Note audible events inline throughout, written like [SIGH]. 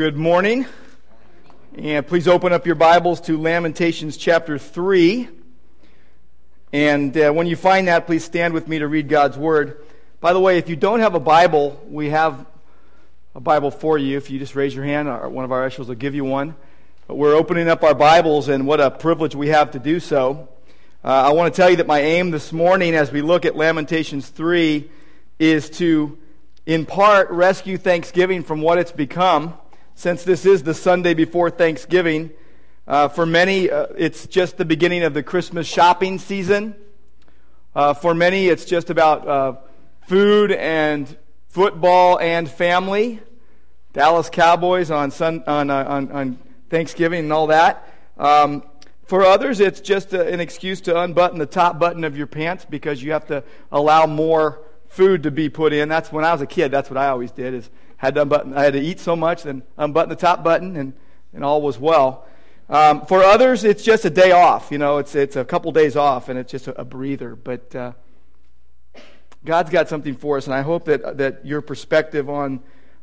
Good morning. And please open up your Bibles to Lamentations chapter 3. And uh, when you find that, please stand with me to read God's Word. By the way, if you don't have a Bible, we have a Bible for you. If you just raise your hand, one of our ushers will give you one. But we're opening up our Bibles, and what a privilege we have to do so. Uh, I want to tell you that my aim this morning, as we look at Lamentations 3, is to, in part, rescue Thanksgiving from what it's become since this is the Sunday before Thanksgiving, uh, for many, uh, it's just the beginning of the Christmas shopping season. Uh, for many, it's just about uh, food and football and family. Dallas Cowboys on, sun, on, uh, on, on Thanksgiving and all that. Um, for others, it's just a, an excuse to unbutton the top button of your pants because you have to allow more food to be put in. That's when I was a kid. That's what I always did. Is had to unbutton, I had to eat so much, then unbutton the top button, and, and all was well. Um, for others, it's just a day off. You know, it's, it's a couple days off, and it's just a, a breather. But uh, God's got something for us, and I hope that, that your perspective on,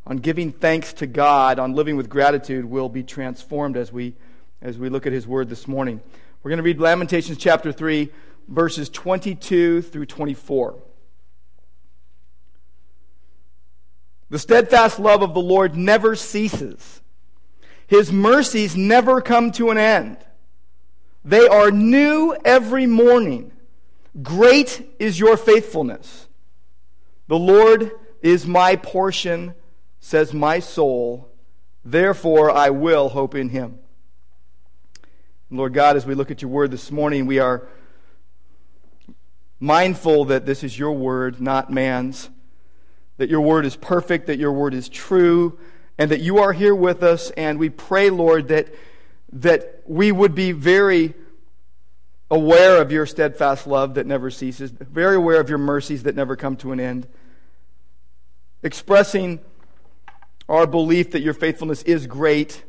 on giving thanks to God, on living with gratitude, will be transformed as we, as we look at His Word this morning. We're going to read Lamentations chapter 3, verses 22 through 24. The steadfast love of the Lord never ceases. His mercies never come to an end. They are new every morning. Great is your faithfulness. The Lord is my portion, says my soul. Therefore, I will hope in him. Lord God, as we look at your word this morning, we are mindful that this is your word, not man's that your word is perfect, that your word is true, and that you are here with us. And we pray, Lord, that, that we would be very aware of your steadfast love that never ceases, very aware of your mercies that never come to an end, expressing our belief that your faithfulness is great,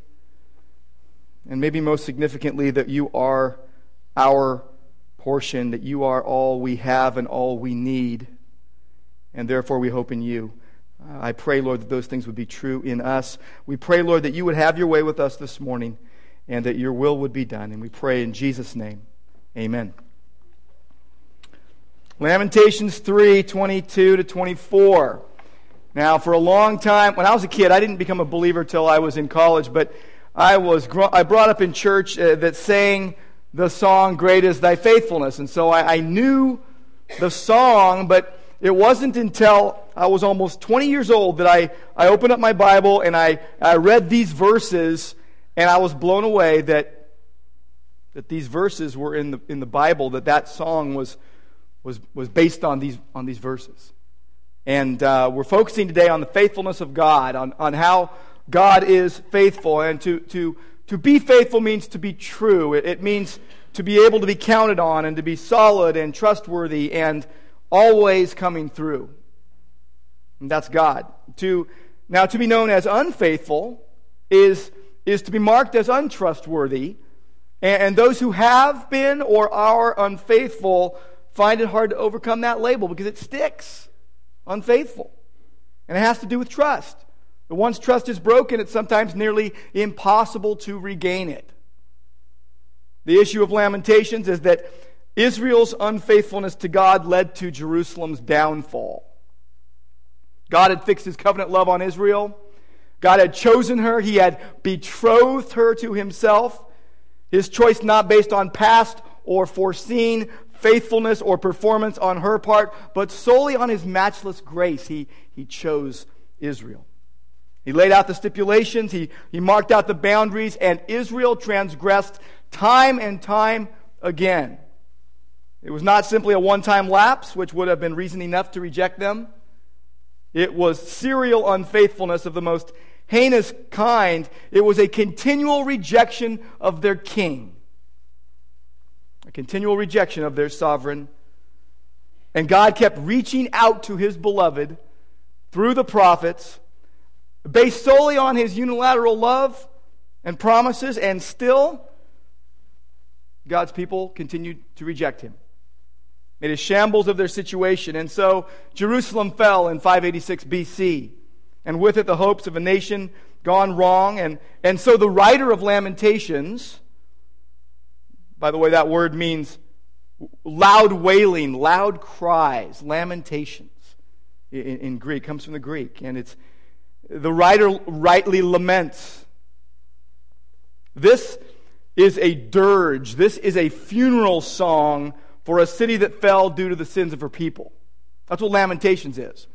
and maybe most significantly, that you are our portion, that you are all we have and all we need and therefore we hope in you. Uh, I pray, Lord, that those things would be true in us. We pray, Lord, that you would have your way with us this morning and that your will would be done. And we pray in Jesus' name. Amen. Lamentations 3 22 to 24. Now, for a long time, when I was a kid, I didn't become a believer till I was in college, but I was I brought up in church uh, that sang the song "Great Is Thy Faithfulness," and so I, I knew the song, but it wasn't until I was almost 20 years old that I, I opened up my Bible and I, I read these verses and I was blown away that, that these verses were in the, in the Bible, that that song was, was, was based on these, on these verses. And uh, we're focusing today on the faithfulness of God, on, on how God is faithful. And to, to, to be faithful means to be true, it, it means to be able to be counted on and to be solid and trustworthy and always coming through. And that's God. To, now, to be known as unfaithful is, is to be marked as untrustworthy. And, and those who have been or are unfaithful find it hard to overcome that label because it sticks. Unfaithful. And it has to do with trust. But once trust is broken, it's sometimes nearly impossible to regain it. The issue of Lamentations is that Israel's unfaithfulness to God led to Jerusalem's downfall. God had fixed his covenant love on Israel. God had chosen her. He had betrothed her to himself. His choice not based on past or foreseen faithfulness or performance on her part, but solely on his matchless grace. He, he chose Israel. He laid out the stipulations, he, he marked out the boundaries, and Israel transgressed time and time again. It was not simply a one time lapse, which would have been reason enough to reject them. It was serial unfaithfulness of the most heinous kind. It was a continual rejection of their king, a continual rejection of their sovereign. And God kept reaching out to his beloved through the prophets, based solely on his unilateral love and promises, and still, God's people continued to reject him made a shambles of their situation. And so Jerusalem fell in 586 BC. And with it, the hopes of a nation gone wrong. And, and so the writer of Lamentations, by the way, that word means loud wailing, loud cries, lamentations in, in Greek, comes from the Greek. And it's the writer rightly laments. This is a dirge. This is a funeral song for a city that fell due to the sins of her people. That's what Lamentations is.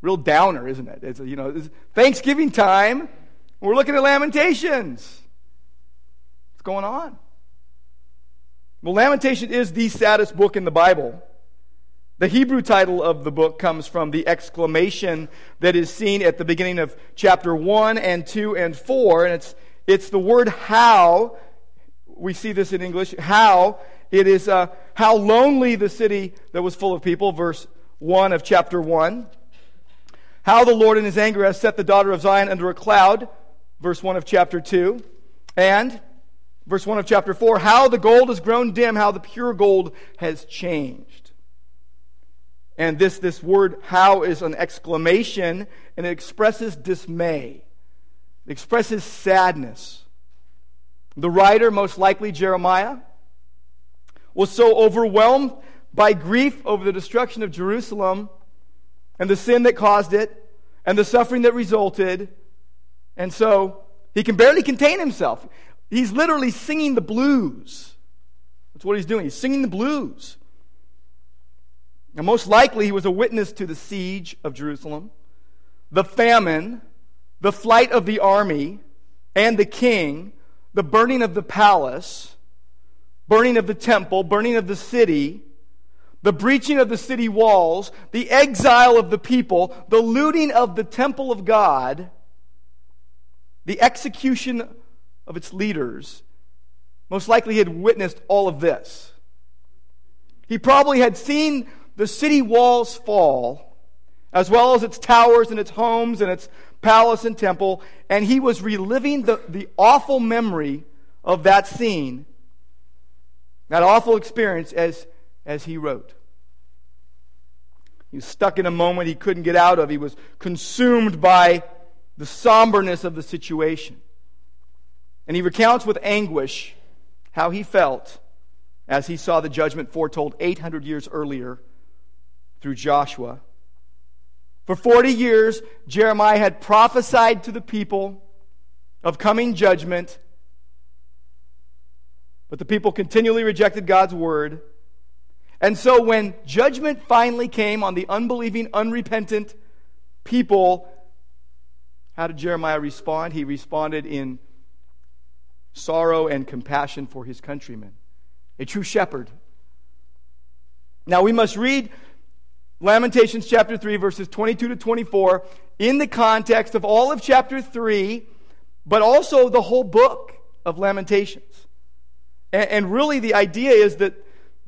Real downer, isn't it? It's, you know, it's Thanksgiving time. We're looking at Lamentations. What's going on? Well, Lamentation is the saddest book in the Bible. The Hebrew title of the book comes from the exclamation that is seen at the beginning of chapter 1 and 2 and 4, and it's, it's the word how. We see this in English. How. It is uh, how lonely the city that was full of people, verse 1 of chapter 1. How the Lord in his anger has set the daughter of Zion under a cloud, verse 1 of chapter 2. And, verse 1 of chapter 4, how the gold has grown dim, how the pure gold has changed. And this, this word how is an exclamation, and it expresses dismay. It expresses sadness. The writer, most likely Jeremiah, was so overwhelmed by grief over the destruction of Jerusalem and the sin that caused it and the suffering that resulted. And so he can barely contain himself. He's literally singing the blues. That's what he's doing. He's singing the blues. And most likely he was a witness to the siege of Jerusalem, the famine, the flight of the army and the king, the burning of the palace, burning of the temple, burning of the city, the breaching of the city walls, the exile of the people, the looting of the temple of God, the execution of its leaders, most likely he had witnessed all of this. He probably had seen the city walls fall, as well as its towers and its homes and its palace and temple, and he was reliving the, the awful memory of that scene, that awful experience as, as he wrote. He was stuck in a moment he couldn't get out of. He was consumed by the somberness of the situation. And he recounts with anguish how he felt as he saw the judgment foretold 800 years earlier through Joshua. For 40 years, Jeremiah had prophesied to the people of coming judgment, but the people continually rejected God's word. And so when judgment finally came on the unbelieving, unrepentant people, how did Jeremiah respond? He responded in sorrow and compassion for his countrymen. A true shepherd. Now we must read Lamentations chapter 3, verses 22 to 24, in the context of all of chapter 3, but also the whole book of Lamentations. And, and really, the idea is that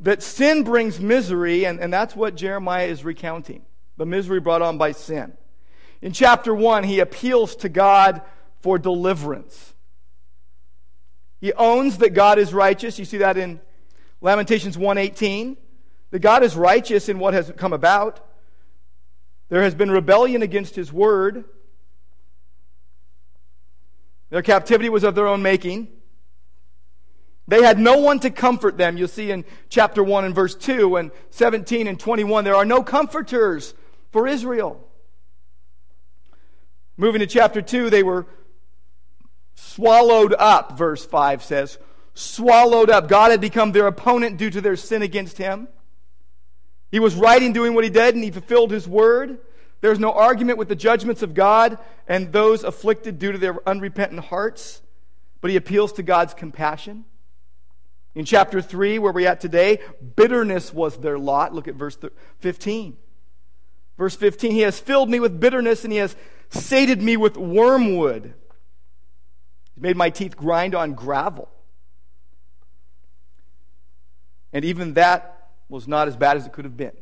that sin brings misery, and, and that's what Jeremiah is recounting the misery brought on by sin. In chapter 1, he appeals to God for deliverance. He owns that God is righteous. You see that in Lamentations 1:18. That God is righteous in what has come about. There has been rebellion against his word. Their captivity was of their own making. They had no one to comfort them. You'll see in chapter 1 and verse 2 and 17 and 21, there are no comforters for Israel. Moving to chapter 2, they were swallowed up, verse 5 says. Swallowed up. God had become their opponent due to their sin against him. He was right in doing what he did, and he fulfilled his word. There's no argument with the judgments of God and those afflicted due to their unrepentant hearts, but he appeals to God's compassion. In chapter 3, where we're at today, bitterness was their lot. Look at verse 15. Verse 15 He has filled me with bitterness, and He has sated me with wormwood. He's made my teeth grind on gravel. And even that was not as bad as it could have been.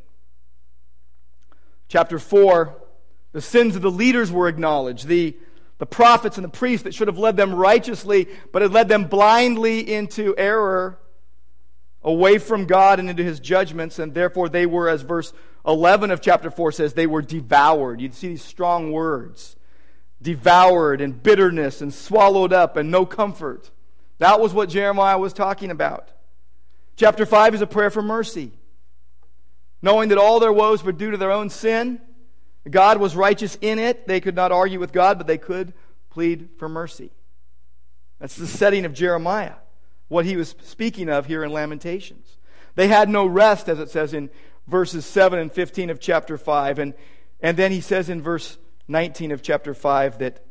Chapter 4, the sins of the leaders were acknowledged. The the prophets and the priests that should have led them righteously, but had led them blindly into error away from God and into his judgments, and therefore they were, as verse 11 of chapter 4 says, they were devoured. You see these strong words. devoured and bitterness and swallowed up and no comfort. That was what Jeremiah was talking about. Chapter 5 is a prayer for mercy. Knowing that all their woes were due to their own sin, God was righteous in it. They could not argue with God, but they could plead for mercy. That's the setting of Jeremiah, what he was speaking of here in Lamentations. They had no rest, as it says in verses 7 and 15 of chapter 5. And, and then he says in verse 19 of chapter 5 that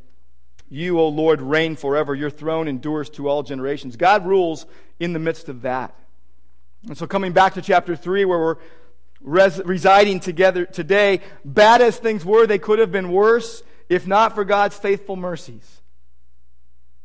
you, O Lord, reign forever. Your throne endures to all generations. God rules in the midst of that. And so, coming back to chapter 3, where we're res- residing together today, bad as things were, they could have been worse if not for God's faithful mercies,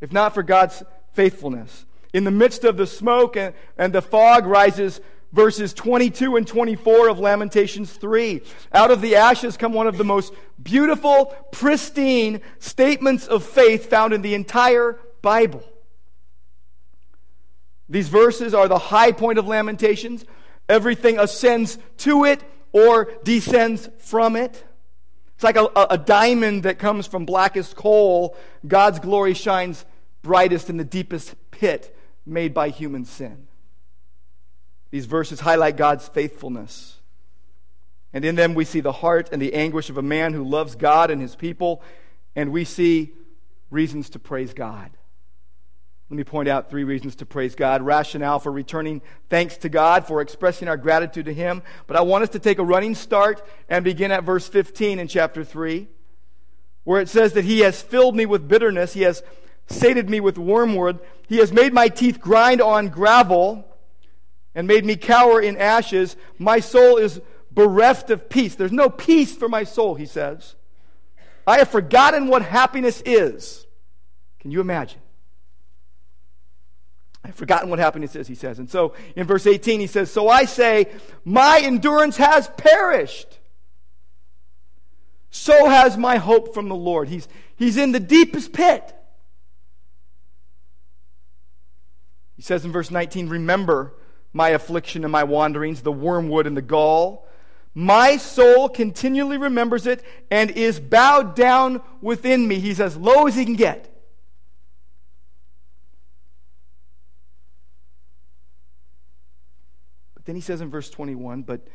if not for God's faithfulness. In the midst of the smoke and, and the fog rises verses 22 and 24 of Lamentations 3. Out of the ashes come one of the most beautiful, pristine statements of faith found in the entire Bible. These verses are the high point of Lamentations. Everything ascends to it or descends from it. It's like a, a, diamond that comes from blackest coal. God's glory shines brightest in the deepest pit made by human sin. These verses highlight God's faithfulness. And in them, we see the heart and the anguish of a man who loves God and his people, and we see reasons to praise God. Let me point out three reasons to praise God. Rationale for returning thanks to God, for expressing our gratitude to Him. But I want us to take a running start and begin at verse 15 in chapter 3, where it says that He has filled me with bitterness, He has sated me with wormwood, He has made my teeth grind on gravel and made me cower in ashes. My soul is bereft of peace. There's no peace for my soul, he says. I have forgotten what happiness is. Can you imagine? I've forgotten what happiness is, he says. And so in verse 18, he says, So I say, my endurance has perished. So has my hope from the Lord. He's, he's in the deepest pit. He says in verse 19, Remember my affliction and my wanderings, the wormwood and the gall. My soul continually remembers it and is bowed down within me. He's as low as he can get. But then he says in verse 21, but,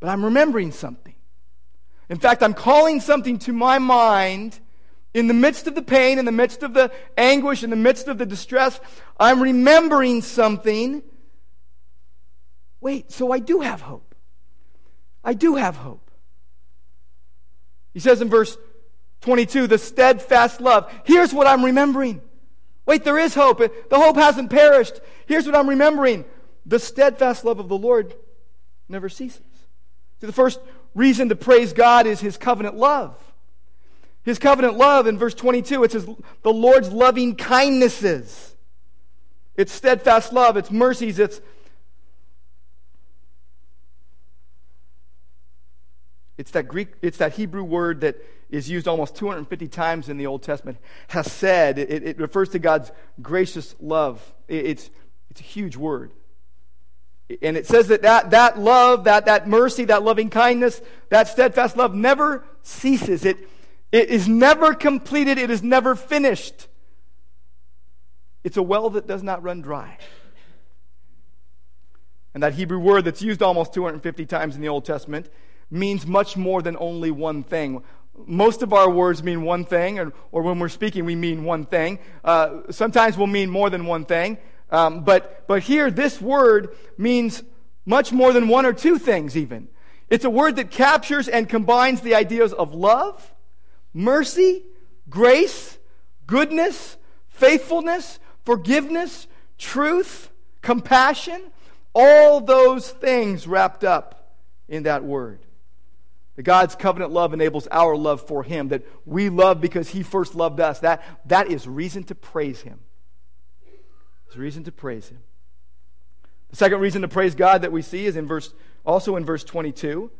but I'm remembering something. In fact, I'm calling something to my mind in the midst of the pain, in the midst of the anguish, in the midst of the distress. I'm remembering something wait, so I do have hope. I do have hope. He says in verse 22, the steadfast love. Here's what I'm remembering. Wait, there is hope. The hope hasn't perished. Here's what I'm remembering. The steadfast love of the Lord never ceases. See, the first reason to praise God is his covenant love. His covenant love in verse 22, it says, the Lord's loving kindnesses. It's steadfast love, it's mercies, it's It's that Greek, it's that Hebrew word that is used almost 250 times in the Old Testament. Hesed. It, it refers to God's gracious love. It, it's, it's a huge word. And it says that, that that love, that, that mercy, that loving kindness, that steadfast love never ceases. It, it is never completed. It is never finished. It's a well that does not run dry. And that Hebrew word that's used almost 250 times in the Old Testament means much more than only one thing. Most of our words mean one thing, or, or when we're speaking, we mean one thing. Uh, sometimes we'll mean more than one thing. Um, but, but here, this word means much more than one or two things, even. It's a word that captures and combines the ideas of love, mercy, grace, goodness, faithfulness, forgiveness, truth, compassion, all those things wrapped up in that word. That God's covenant love enables our love for Him, that we love because He first loved us. That, that is reason to praise Him. It's reason to praise Him. The second reason to praise God that we see is in verse, also in verse 22.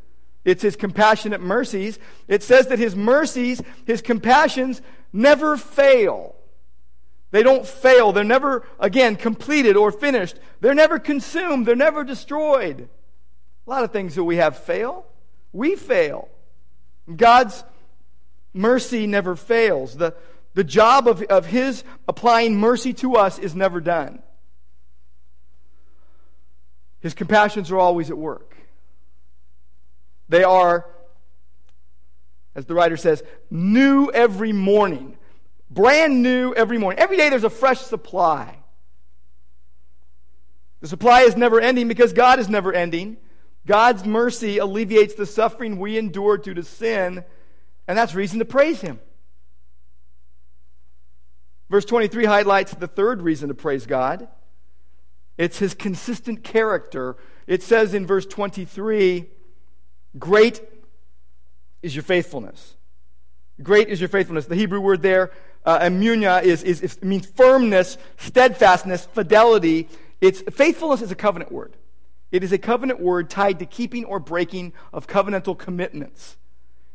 It's His compassionate mercies. It says that His mercies, His compassions, never fail. They don't fail. They're never, again, completed or finished. They're never consumed. They're never destroyed. A lot of things that we have fail we fail. God's mercy never fails. The, the job of, of His applying mercy to us is never done. His compassions are always at work. They are, as the writer says, new every morning. Brand new every morning. Every day there's a fresh supply. The supply is never ending because God is never ending. God's mercy alleviates the suffering we endure due to sin, and that's reason to praise Him. Verse 23 highlights the third reason to praise God it's His consistent character. It says in verse 23 Great is your faithfulness. Great is your faithfulness. The Hebrew word there, uh, emunah, is, is, is, means firmness, steadfastness, fidelity. It's, faithfulness is a covenant word. It is a covenant word tied to keeping or breaking of covenantal commitments.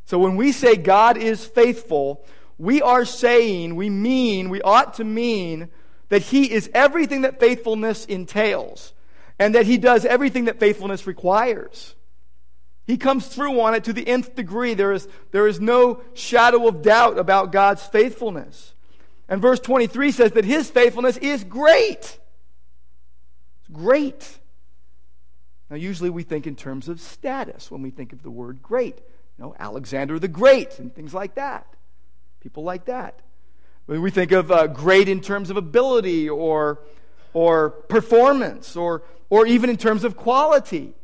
So when we say God is faithful, we are saying, we mean, we ought to mean that He is everything that faithfulness entails and that He does everything that faithfulness requires. He comes through on it to the nth degree. There is, there is no shadow of doubt about God's faithfulness. And verse 23 says that His faithfulness is great. It's great. Now, usually we think in terms of status when we think of the word great. You know, Alexander the Great and things like that. People like that. When we think of uh, great in terms of ability or, or performance or, or even in terms of quality.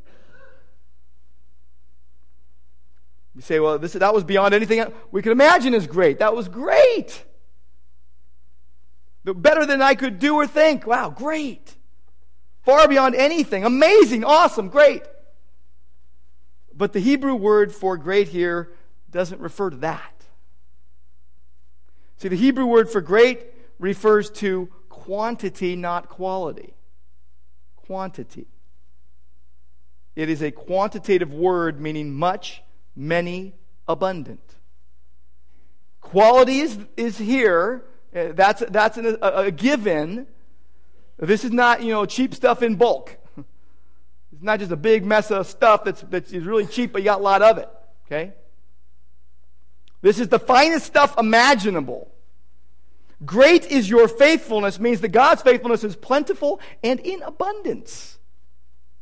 You say, well, this, that was beyond anything we could imagine as great. That was great. Better than I could do or think. Wow, great. Far beyond anything. Amazing, awesome, great. But the Hebrew word for great here doesn't refer to that. See, the Hebrew word for great refers to quantity, not quality. Quantity. It is a quantitative word meaning much, many, abundant. Quality is, is here. Uh, that's, that's an, a, a given. This is not, you know, cheap stuff in bulk. [LAUGHS] It's not just a big mess of stuff that's, that's really cheap, but you got a lot of it. Okay? This is the finest stuff imaginable. Great is your faithfulness means that God's faithfulness is plentiful and in abundance.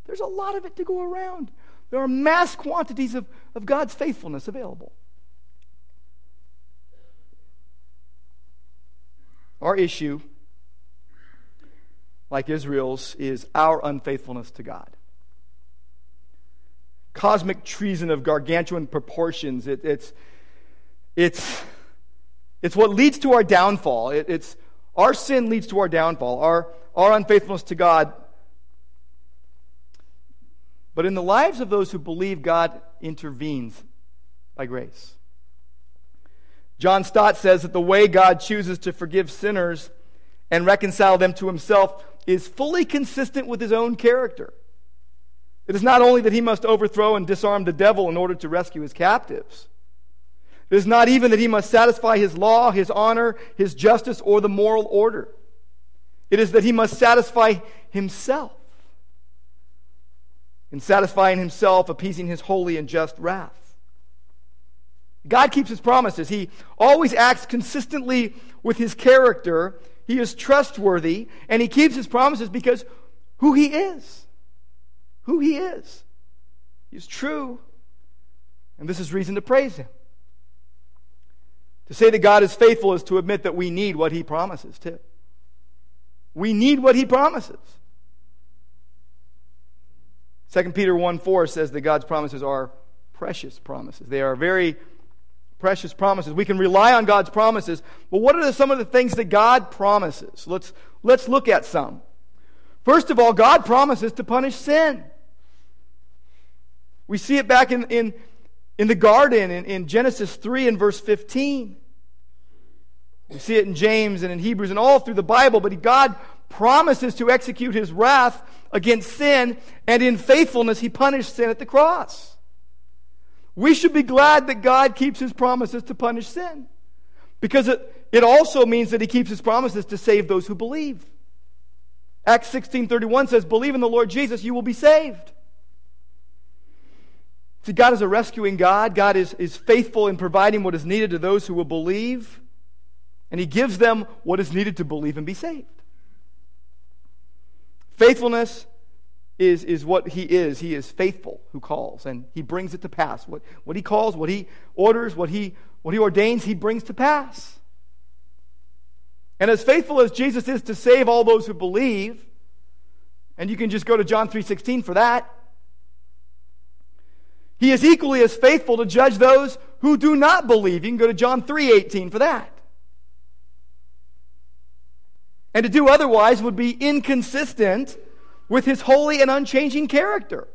There's a lot of it to go around. There are mass quantities of, of God's faithfulness available. Our issue, like Israel's, is our unfaithfulness to God. Cosmic treason of gargantuan proportions. It, it's, it's, it's what leads to our downfall. It, it's our sin leads to our downfall. Our, our unfaithfulness to God but in the lives of those who believe, God intervenes by grace. John Stott says that the way God chooses to forgive sinners and reconcile them to himself is fully consistent with his own character. It is not only that he must overthrow and disarm the devil in order to rescue his captives. It is not even that he must satisfy his law, his honor, his justice, or the moral order. It is that he must satisfy himself in satisfying himself, appeasing his holy and just wrath. God keeps his promises. He always acts consistently with his character. He is trustworthy, and he keeps his promises because who he is. Who he is. He's true, and this is reason to praise him. To say that God is faithful is to admit that we need what he promises, too. We need what he promises. 2 Peter 1 4 says that God's promises are precious promises. They are very precious promises. We can rely on God's promises, but what are some of the things that God promises? Let's, let's look at some. First of all, God promises to punish sin. We see it back in, in, in the garden in, in Genesis 3 and verse 15. We see it in James and in Hebrews and all through the Bible, but God promises to execute his wrath against sin, and in faithfulness, he punished sin at the cross. We should be glad that God keeps his promises to punish sin because it, it also means that he keeps his promises to save those who believe. Acts 16:31 says, "Believe in the Lord Jesus, you will be saved." See, God is a rescuing God. God is, is faithful in providing what is needed to those who will believe, and He gives them what is needed to believe and be saved. Faithfulness is, is what He is. He is faithful who calls, and He brings it to pass. What, what He calls, what He orders, what he, what he ordains, He brings to pass. And as faithful as Jesus is to save all those who believe, and you can just go to John 3:16 for that. He is equally as faithful to judge those who do not believe. You can go to John 3:18 for that. And to do otherwise would be inconsistent with his holy and unchanging character.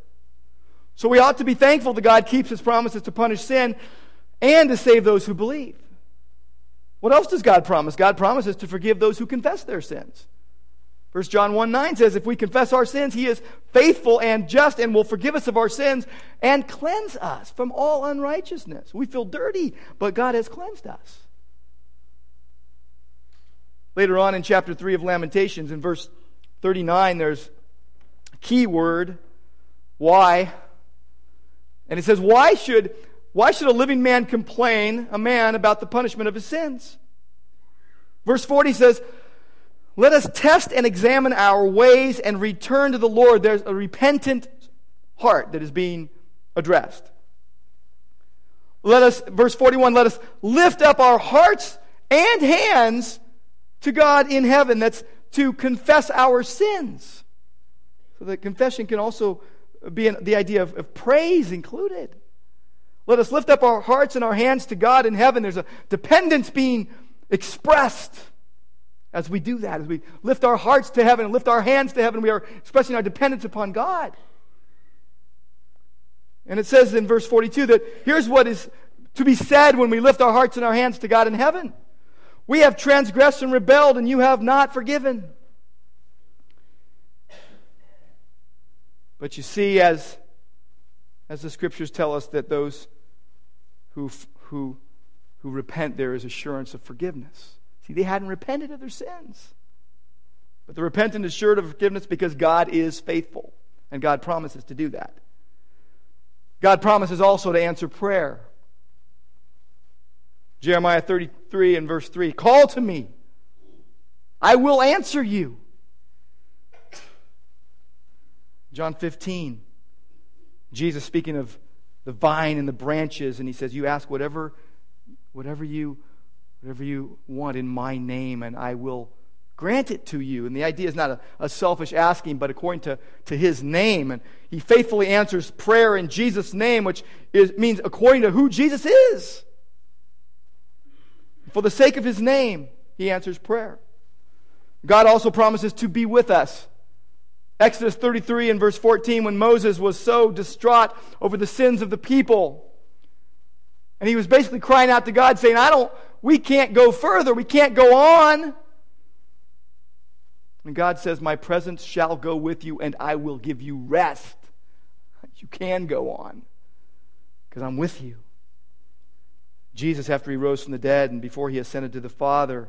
So we ought to be thankful that God keeps his promises to punish sin and to save those who believe. What else does God promise? God promises to forgive those who confess their sins. 1 John 1 9 says, If we confess our sins, he is faithful and just and will forgive us of our sins and cleanse us from all unrighteousness. We feel dirty, but God has cleansed us. Later on in chapter 3 of Lamentations, in verse 39, there's a key word, why. And it says, Why should, why should a living man complain, a man, about the punishment of his sins? Verse 40 says, let us test and examine our ways and return to the Lord. There's a repentant heart that is being addressed. Let us, verse 41, let us lift up our hearts and hands to God in heaven. That's to confess our sins. So that confession can also be the idea of, of praise included. Let us lift up our hearts and our hands to God in heaven. There's a dependence being expressed as we do that, as we lift our hearts to heaven and lift our hands to heaven, we are expressing our dependence upon God. And it says in verse 42 that here's what is to be said when we lift our hearts and our hands to God in heaven We have transgressed and rebelled, and you have not forgiven. But you see, as, as the scriptures tell us, that those who, who, who repent, there is assurance of forgiveness. See, they hadn't repented of their sins. But the repentant is assured of forgiveness because God is faithful, and God promises to do that. God promises also to answer prayer. Jeremiah 33 and verse 3 Call to me, I will answer you. John 15, Jesus speaking of the vine and the branches, and he says, You ask whatever, whatever you whatever you want in my name, and I will grant it to you. And the idea is not a, a, selfish asking, but according to, to his name. And he faithfully answers prayer in Jesus' name, which is, means according to who Jesus is. For the sake of his name, he answers prayer. God also promises to be with us. Exodus 33 and verse 14, when Moses was so distraught over the sins of the people, and he was basically crying out to God, saying, I don't, we can't go further. We can't go on. And God says, My presence shall go with you, and I will give you rest. You can go on because I'm with you. Jesus, after he rose from the dead and before he ascended to the Father,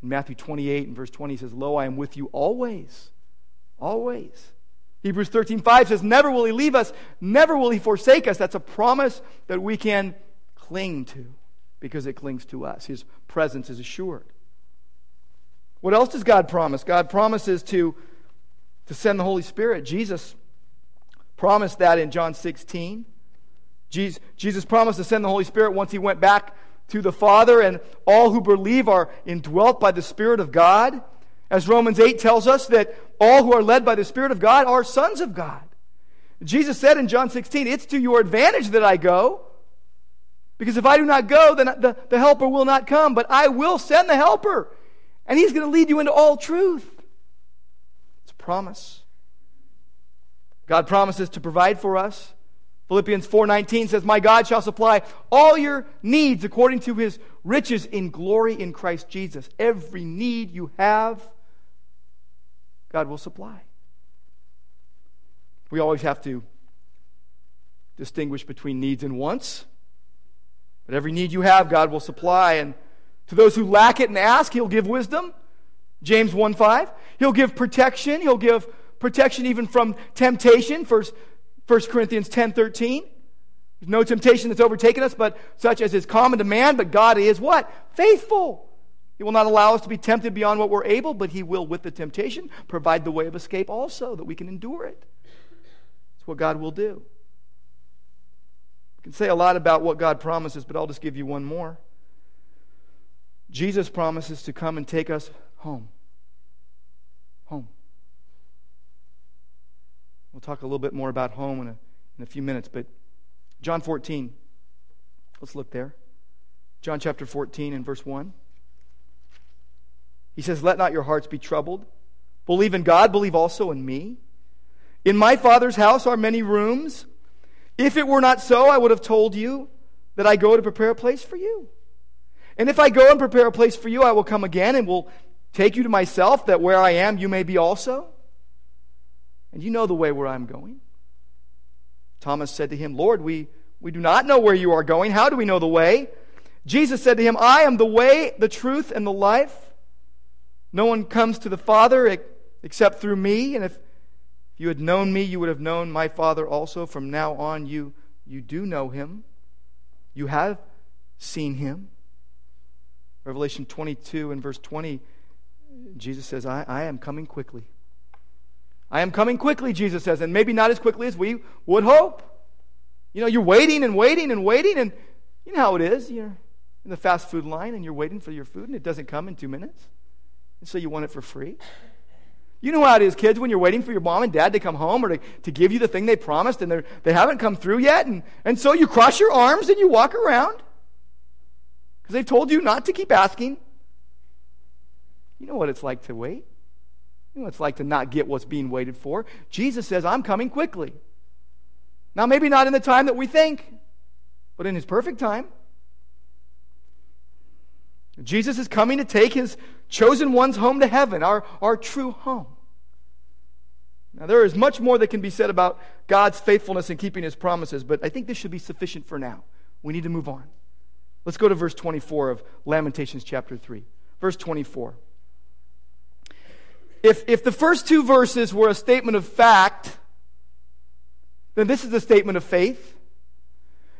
in Matthew 28 and verse 20 he says, Lo, I am with you always. Always. Hebrews 13, 5 says, Never will he leave us, never will he forsake us. That's a promise that we can cling to because it clings to us. His presence is assured. What else does God promise? God promises to, to send the Holy Spirit. Jesus promised that in John 16. Jesus, promised to send the Holy Spirit once he went back to the Father, and all who believe are indwelt by the Spirit of God. As Romans 8 tells us, that all who are led by the Spirit of God are sons of God. Jesus said in John 16, It's to your advantage that I go. Because if I do not go, then the, the helper will not come, but I will send the helper. And he's going to lead you into all truth. It's a promise. God promises to provide for us. Philippians 4:19 says, "My God shall supply all your needs according to his riches in glory in Christ Jesus." Every need you have, God will supply. We always have to distinguish between needs and wants. But every need you have, God will supply. And to those who lack it and ask, He'll give wisdom. James 1 5. He'll give protection. He'll give protection even from temptation. First, 1 Corinthians ten thirteen. There's no temptation that's overtaken us, but such as is common to man. But God is what? Faithful. He will not allow us to be tempted beyond what we're able, but He will, with the temptation, provide the way of escape also, that we can endure it. That's what God will do. We can say a lot about what God promises, but I'll just give you one more. Jesus promises to come and take us home. Home. We'll talk a little bit more about home in a, in a few minutes, but John 14. Let's look there. John chapter 14 and verse 1. He says, Let not your hearts be troubled. Believe in God, believe also in me. In my Father's house are many rooms. If it were not so, I would have told you that I go to prepare a place for you. And if I go and prepare a place for you, I will come again and will take you to myself, that where I am, you may be also. And you know the way where I'm going. Thomas said to him, Lord, we, we do not know where you are going. How do we know the way? Jesus said to him, I am the way, the truth, and the life. No one comes to the Father except through me. And if you had known me, you would have known my Father also. From now on, you, you do know him. You have seen him. Revelation 22 and verse 20, Jesus says, I, I am coming quickly. I am coming quickly, Jesus says, and maybe not as quickly as we would hope. You know, you're waiting and waiting and waiting, and you know how it is. You're in the fast food line and you're waiting for your food, and it doesn't come in two minutes. And so you want it for free. You know how it is, kids, when you're waiting for your mom and dad to come home or to, to give you the thing they promised and they haven't come through yet. And, and so you cross your arms and you walk around because they've told you not to keep asking. You know what it's like to wait. You know what it's like to not get what's being waited for. Jesus says, I'm coming quickly. Now, maybe not in the time that we think, but in his perfect time. Jesus is coming to take his chosen ones home to heaven, our, our true home. Now, there is much more that can be said about God's faithfulness in keeping his promises, but I think this should be sufficient for now. We need to move on. Let's go to verse 24 of Lamentations chapter 3. Verse 24 if, if the first two verses were a statement of fact, then this is a statement of faith.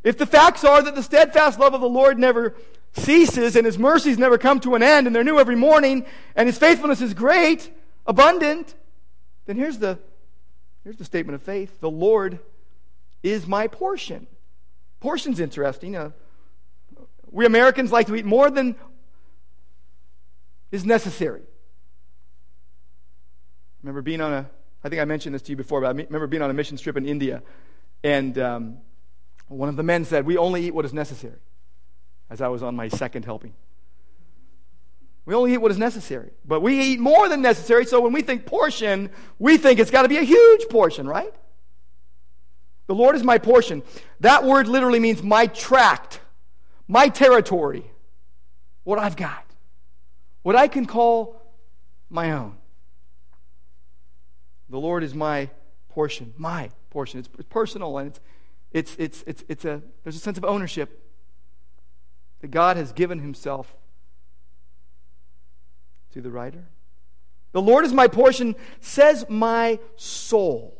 If the facts are that the steadfast love of the Lord never ceases and his mercies never come to an end and they're new every morning and his faithfulness is great, abundant, then here's the, here's the statement of faith the Lord is my portion. Portion's interesting. Uh, we Americans like to eat more than is necessary remember being on a, I think I mentioned this to you before, but I remember being on a mission trip in India, and um, one of the men said, We only eat what is necessary, as I was on my second helping. We only eat what is necessary. But we eat more than necessary, so when we think portion, we think it's got to be a huge portion, right? The Lord is my portion. That word literally means my tract, my territory, what I've got, what I can call my own. The Lord is my portion, my portion. It's, personal and it's, it's, it's, it's, it's a, there's a sense of ownership that God has given himself to the writer. The Lord is my portion, says my soul.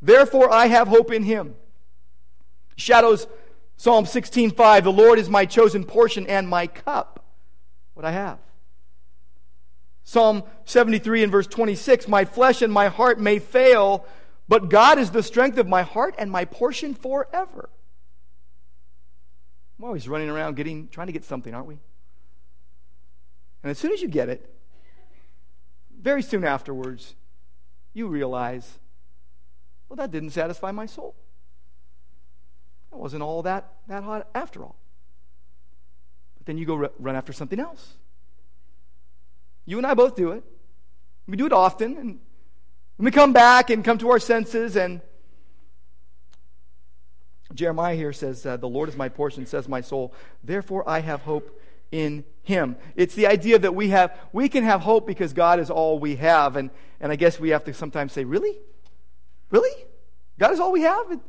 Therefore I have hope in him. Shadows Psalm 16:5, the Lord is my chosen portion and my cup. What I have. Psalm 73 and verse 26 My flesh and my heart may fail, but God is the strength of my heart and my portion forever. I'm always running around getting, trying to get something, aren't we? And as soon as you get it, very soon afterwards, you realize, well, that didn't satisfy my soul. It wasn't all that, that hot after all. But then you go run after something else. You and I both do it. We do it often. And we come back and come to our senses, and Jeremiah here says, uh, The Lord is my portion, says my soul. Therefore, I have hope in him. It's the idea that we have we can have hope because God is all we have. And, and I guess we have to sometimes say, Really? Really? God is all we have?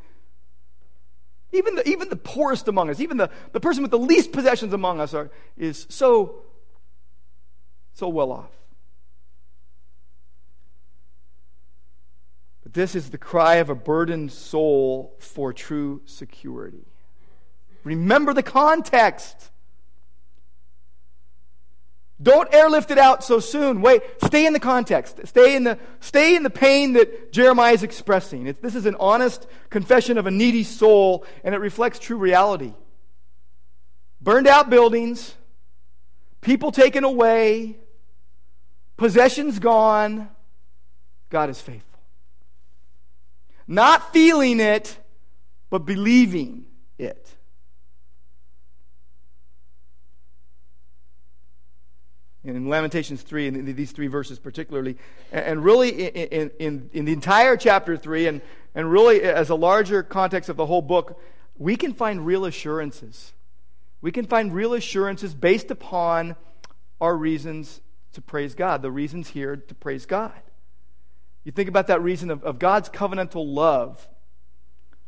Even the, even the poorest among us, even the, the person with the least possessions among us are, is so so well off. But this is the cry of a burdened soul for true security. Remember the context. Don't airlift it out so soon. Wait, stay in the context. Stay in the, stay in the pain that Jeremiah is expressing. This is an honest confession of a needy soul, and it reflects true reality. Burned out buildings, people taken away, possessions gone. God is faithful. Not feeling it, but believing it. in Lamentations 3, and these three verses particularly, and really in, in, in the entire chapter 3, and, and really as a larger context of the whole book, we can find real assurances. We can find real assurances based upon our reasons to praise God, the reasons here to praise God. You think about that reason of, of God's covenantal love.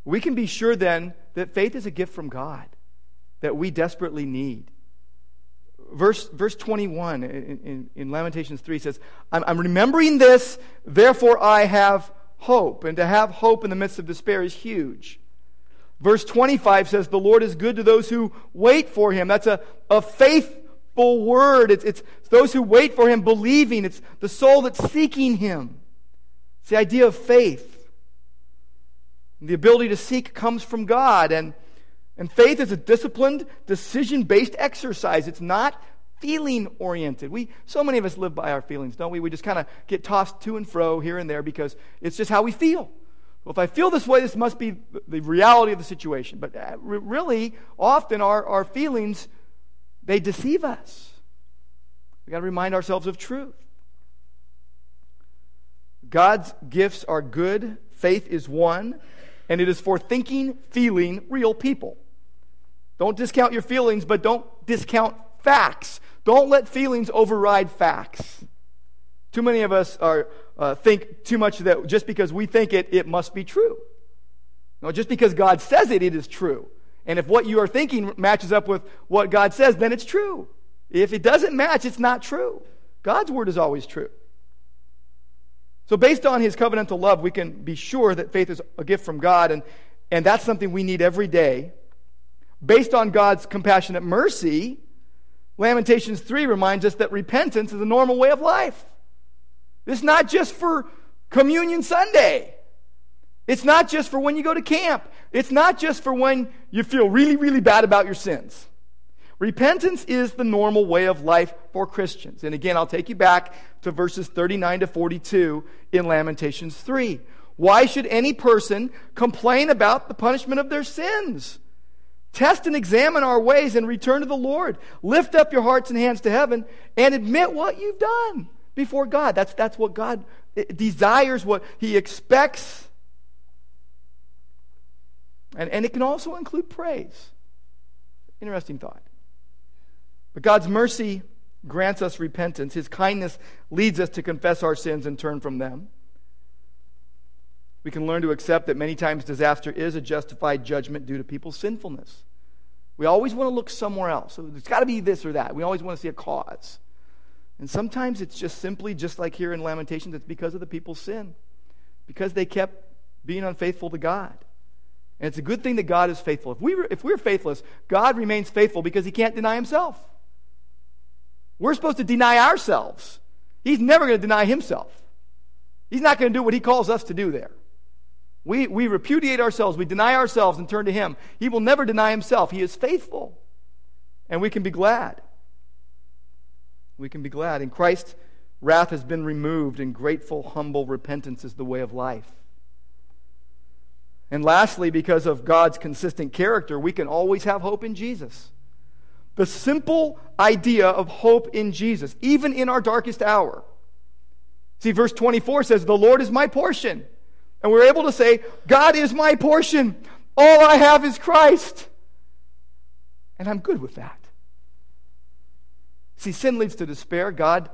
We can be sure then that faith is a gift from God that we desperately need verse, verse 21 in, in, in Lamentations 3 says, I'm, I'm remembering this, therefore I have hope. And to have hope in the midst of despair is huge. Verse 25 says, The Lord is good to those who wait for him. That's a, a faithful word. It's, it's those who wait for him believing. It's the soul that's seeking him. It's the idea of faith. The ability to seek comes from God. And and faith is a disciplined, decision based exercise. It's not feeling oriented. We so many of us live by our feelings, don't we? We just kind of get tossed to and fro here and there because it's just how we feel. Well, if I feel this way, this must be the reality of the situation. But uh, really, often our, our feelings, they deceive us. We've got to remind ourselves of truth. God's gifts are good, faith is one, and it is for thinking, feeling, real people. Don't discount your feelings, but don't discount facts. Don't let feelings override facts. Too many of us are, uh, think too much that just because we think it, it must be true. No, just because God says it, it is true. And if what you are thinking matches up with what God says, then it's true. If it doesn't match, it's not true. God's word is always true. So, based on his covenantal love, we can be sure that faith is a gift from God, and, and that's something we need every day based on God's compassionate mercy, Lamentations 3 reminds us that repentance is a normal way of life. It's not just for Communion Sunday. It's not just for when you go to camp. It's not just for when you feel really, really bad about your sins. Repentance is the normal way of life for Christians. And again, I'll take you back to verses 39 to 42 in Lamentations 3. Why should any person complain about the punishment of their sins? Test and examine our ways and return to the Lord. Lift up your hearts and hands to heaven and admit what you've done before God. That's, that's what God eh, desires, what He expects. And, and it can also include praise. Interesting thought. But God's mercy grants us repentance, His kindness leads us to confess our sins and turn from them. We can learn to accept that many times disaster is a justified judgment due to people's sinfulness. We always want to look somewhere else. So it's got to be this or that. We always want to see a cause. And sometimes it's just simply, just like here in Lamentations, it's because of the people's sin, because they kept being unfaithful to God. And it's a good thing that God is faithful. If, we were, if we're faithless, God remains faithful because he can't deny himself. We're supposed to deny ourselves. He's never going to deny himself. He's not going to do what he calls us to do there. We, we repudiate ourselves, we deny ourselves and turn to Him. He will never deny Himself. He is faithful. And we can be glad. We can be glad. In Christ, wrath has been removed, and grateful, humble repentance is the way of life. And lastly, because of God's consistent character, we can always have hope in Jesus. The simple idea of hope in Jesus, even in our darkest hour. See, verse 24 says, The Lord is my portion. And we're able to say, God is my portion. All I have is Christ. And I'm good with that. See, sin leads to despair. God,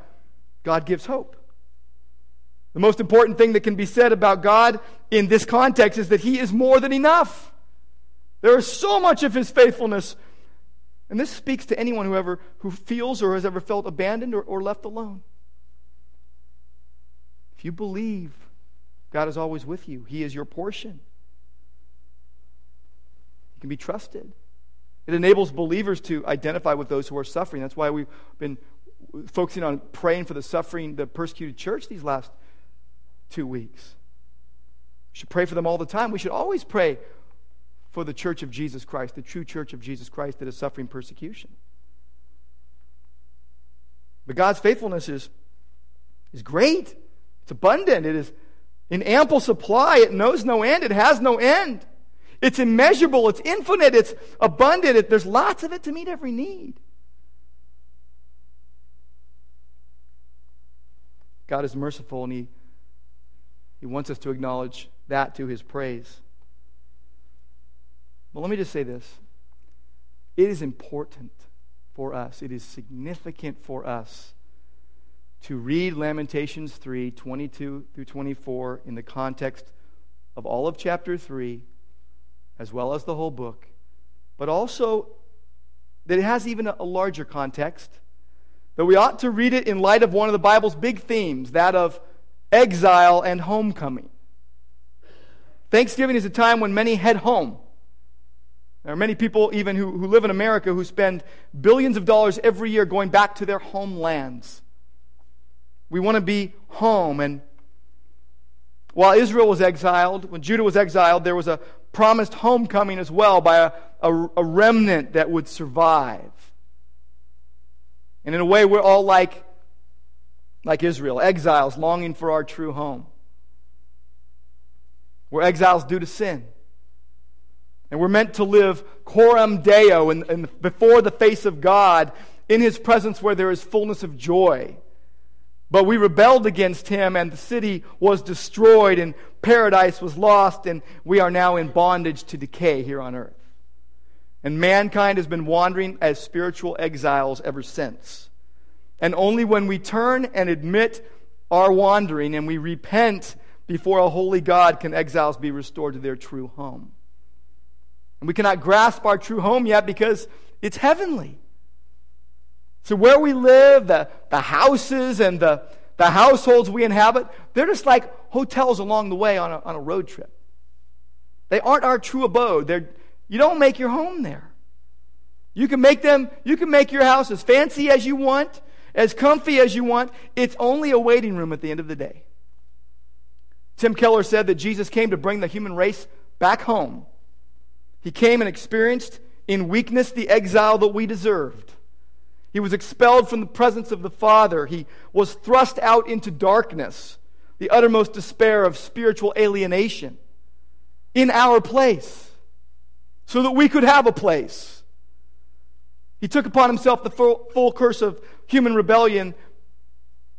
God gives hope. The most important thing that can be said about God in this context is that He is more than enough. There is so much of His faithfulness. And this speaks to anyone who, ever, who feels or has ever felt abandoned or, or left alone. If you believe God is always with you, He is your portion. He can be trusted. It enables believers to identify with those who are suffering. That's why we've been focusing on praying for the suffering, the persecuted church these last two weeks. We should pray for them all the time. We should always pray for the church of Jesus Christ, the true church of Jesus Christ that is suffering persecution. But God's faithfulness is, is great. It's abundant. It is in ample supply. It knows no end. It has no end. It's immeasurable. It's infinite. It's abundant. It, there's lots of it to meet every need. God is merciful and He, he wants us to acknowledge that to His praise. But let me just say this it is important for us, it is significant for us to read Lamentations 3 22 through 24 in the context of all of chapter 3, as well as the whole book, but also that it has even a larger context. That we ought to read it in light of one of the Bible's big themes, that of exile and homecoming. Thanksgiving is a time when many head home. There are many people, even who, who live in America, who spend billions of dollars every year going back to their homelands. We want to be home. And while Israel was exiled, when Judah was exiled, there was a promised homecoming as well by a, a, a remnant that would survive. And in a way, we're all like, like Israel, exiles longing for our true home. We're exiles due to sin. And we're meant to live coram deo and, and before the face of God in his presence where there is fullness of joy. But we rebelled against him, and the city was destroyed, and paradise was lost, and we are now in bondage to decay here on earth. And mankind has been wandering as spiritual exiles ever since. And only when we turn and admit our wandering and we repent before a holy God can exiles be restored to their true home. And we cannot grasp our true home yet because it's heavenly. So, where we live, the, the houses and the, the households we inhabit, they're just like hotels along the way on a, on a road trip. They aren't our true abode. They're, you don't make your home there. You can make them, you can make your house as fancy as you want, as comfy as you want. It's only a waiting room at the end of the day. Tim Keller said that Jesus came to bring the human race back home. He came and experienced in weakness the exile that we deserved. He was expelled from the presence of the Father. He was thrust out into darkness, the uttermost despair of spiritual alienation, in our place, so that we could have a place. He took upon himself the full, full curse of human rebellion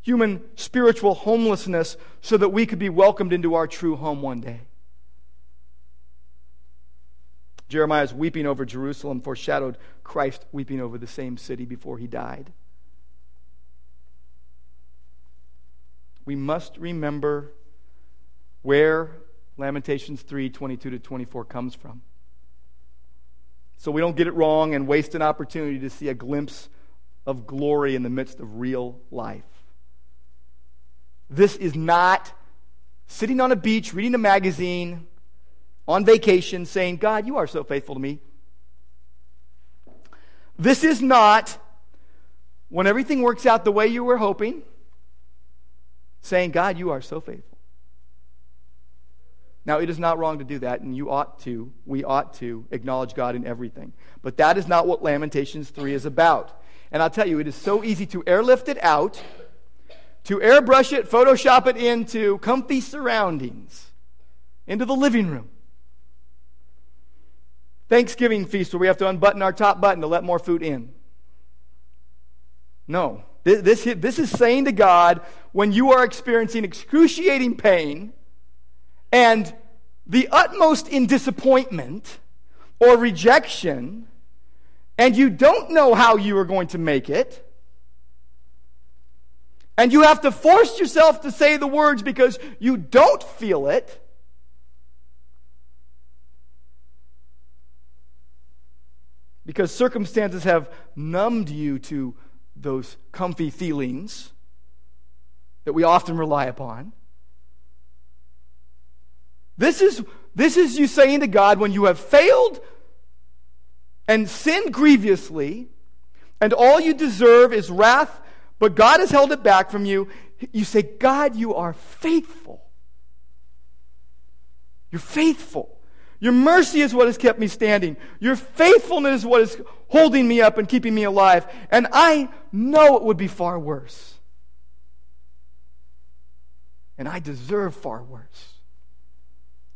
human spiritual homelessness so that we could be welcomed into our true home one day. Jeremiah's weeping over Jerusalem foreshadowed Christ weeping over the same city before he died. We must remember where Lamentations 3 22 to 24 comes from. So we don't get it wrong and waste an opportunity to see a glimpse of glory in the midst of real life. This is not sitting on a beach reading a magazine on vacation saying, God, you are so faithful to me. This is not when everything works out the way you were hoping, saying, God, you are so faithful. Now, it is not wrong to do that, and you ought to, we ought to acknowledge God in everything. But that is not what Lamentations 3 is about. And I'll tell you, it is so easy to airlift it out to airbrush it, Photoshop it into comfy surroundings, into the living room. Thanksgiving feast where we have to unbutton our top button to let more food in. No. This, this, this is saying to God when you are experiencing excruciating pain and the utmost in disappointment or rejection, and you don't know how you are going to make it and you have to force yourself to say the words because you don't feel it. Because circumstances have numbed you to those comfy feelings that we often rely upon. This is, this is you saying to God when you have failed and sinned grievously, and all you deserve is wrath, but God has held it back from you. You say, God, you are faithful. You're faithful. Your mercy is what has kept me standing. Your faithfulness is what is holding me up and keeping me alive. And I know it would be far worse. And I deserve far worse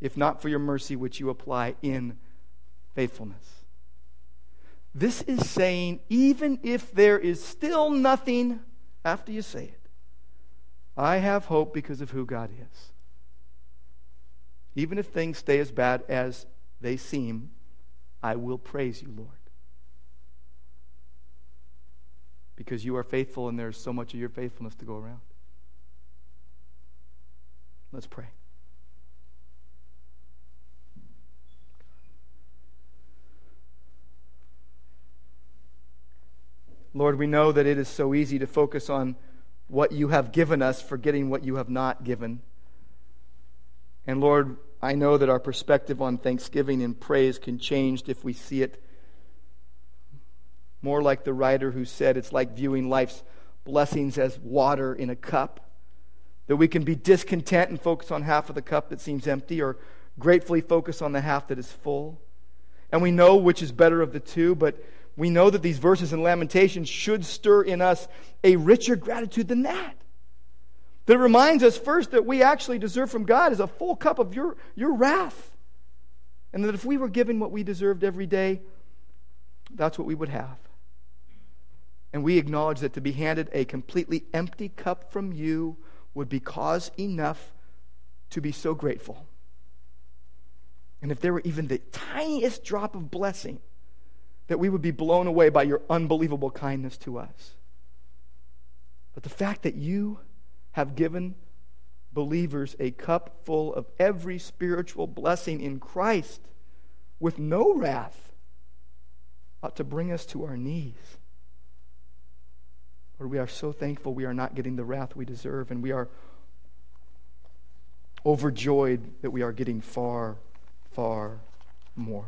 if not for your mercy which you apply in faithfulness. This is saying, even if there is still nothing after you say it, I have hope because of who God is. Even if things stay as bad as they seem, I will praise you, Lord. Because you are faithful and there's so much of your faithfulness to go around. Let's pray. Lord, we know that it is so easy to focus on what you have given us, forgetting what you have not given. And Lord, I know that our perspective on thanksgiving and praise can change if we see it more like the writer who said it's like viewing life's blessings as water in a cup. That we can be discontent and focus on half of the cup that seems empty, or gratefully focus on the half that is full. And we know which is better of the two, but we know that these verses in Lamentations should stir in us a richer gratitude than that. That reminds us first that we actually deserve from God is a full cup of your, your wrath. And that if we were given what we deserved every day, that's what we would have. And we acknowledge that to be handed a completely empty cup from you would be cause enough to be so grateful. And if there were even the tiniest drop of blessing, that we would be blown away by your unbelievable kindness to us. But the fact that you have given believers a cup full of every spiritual blessing in Christ with no wrath ought to bring us to our knees. Lord, we are so thankful we are not getting the wrath we deserve, and we are overjoyed that we are getting far, far more.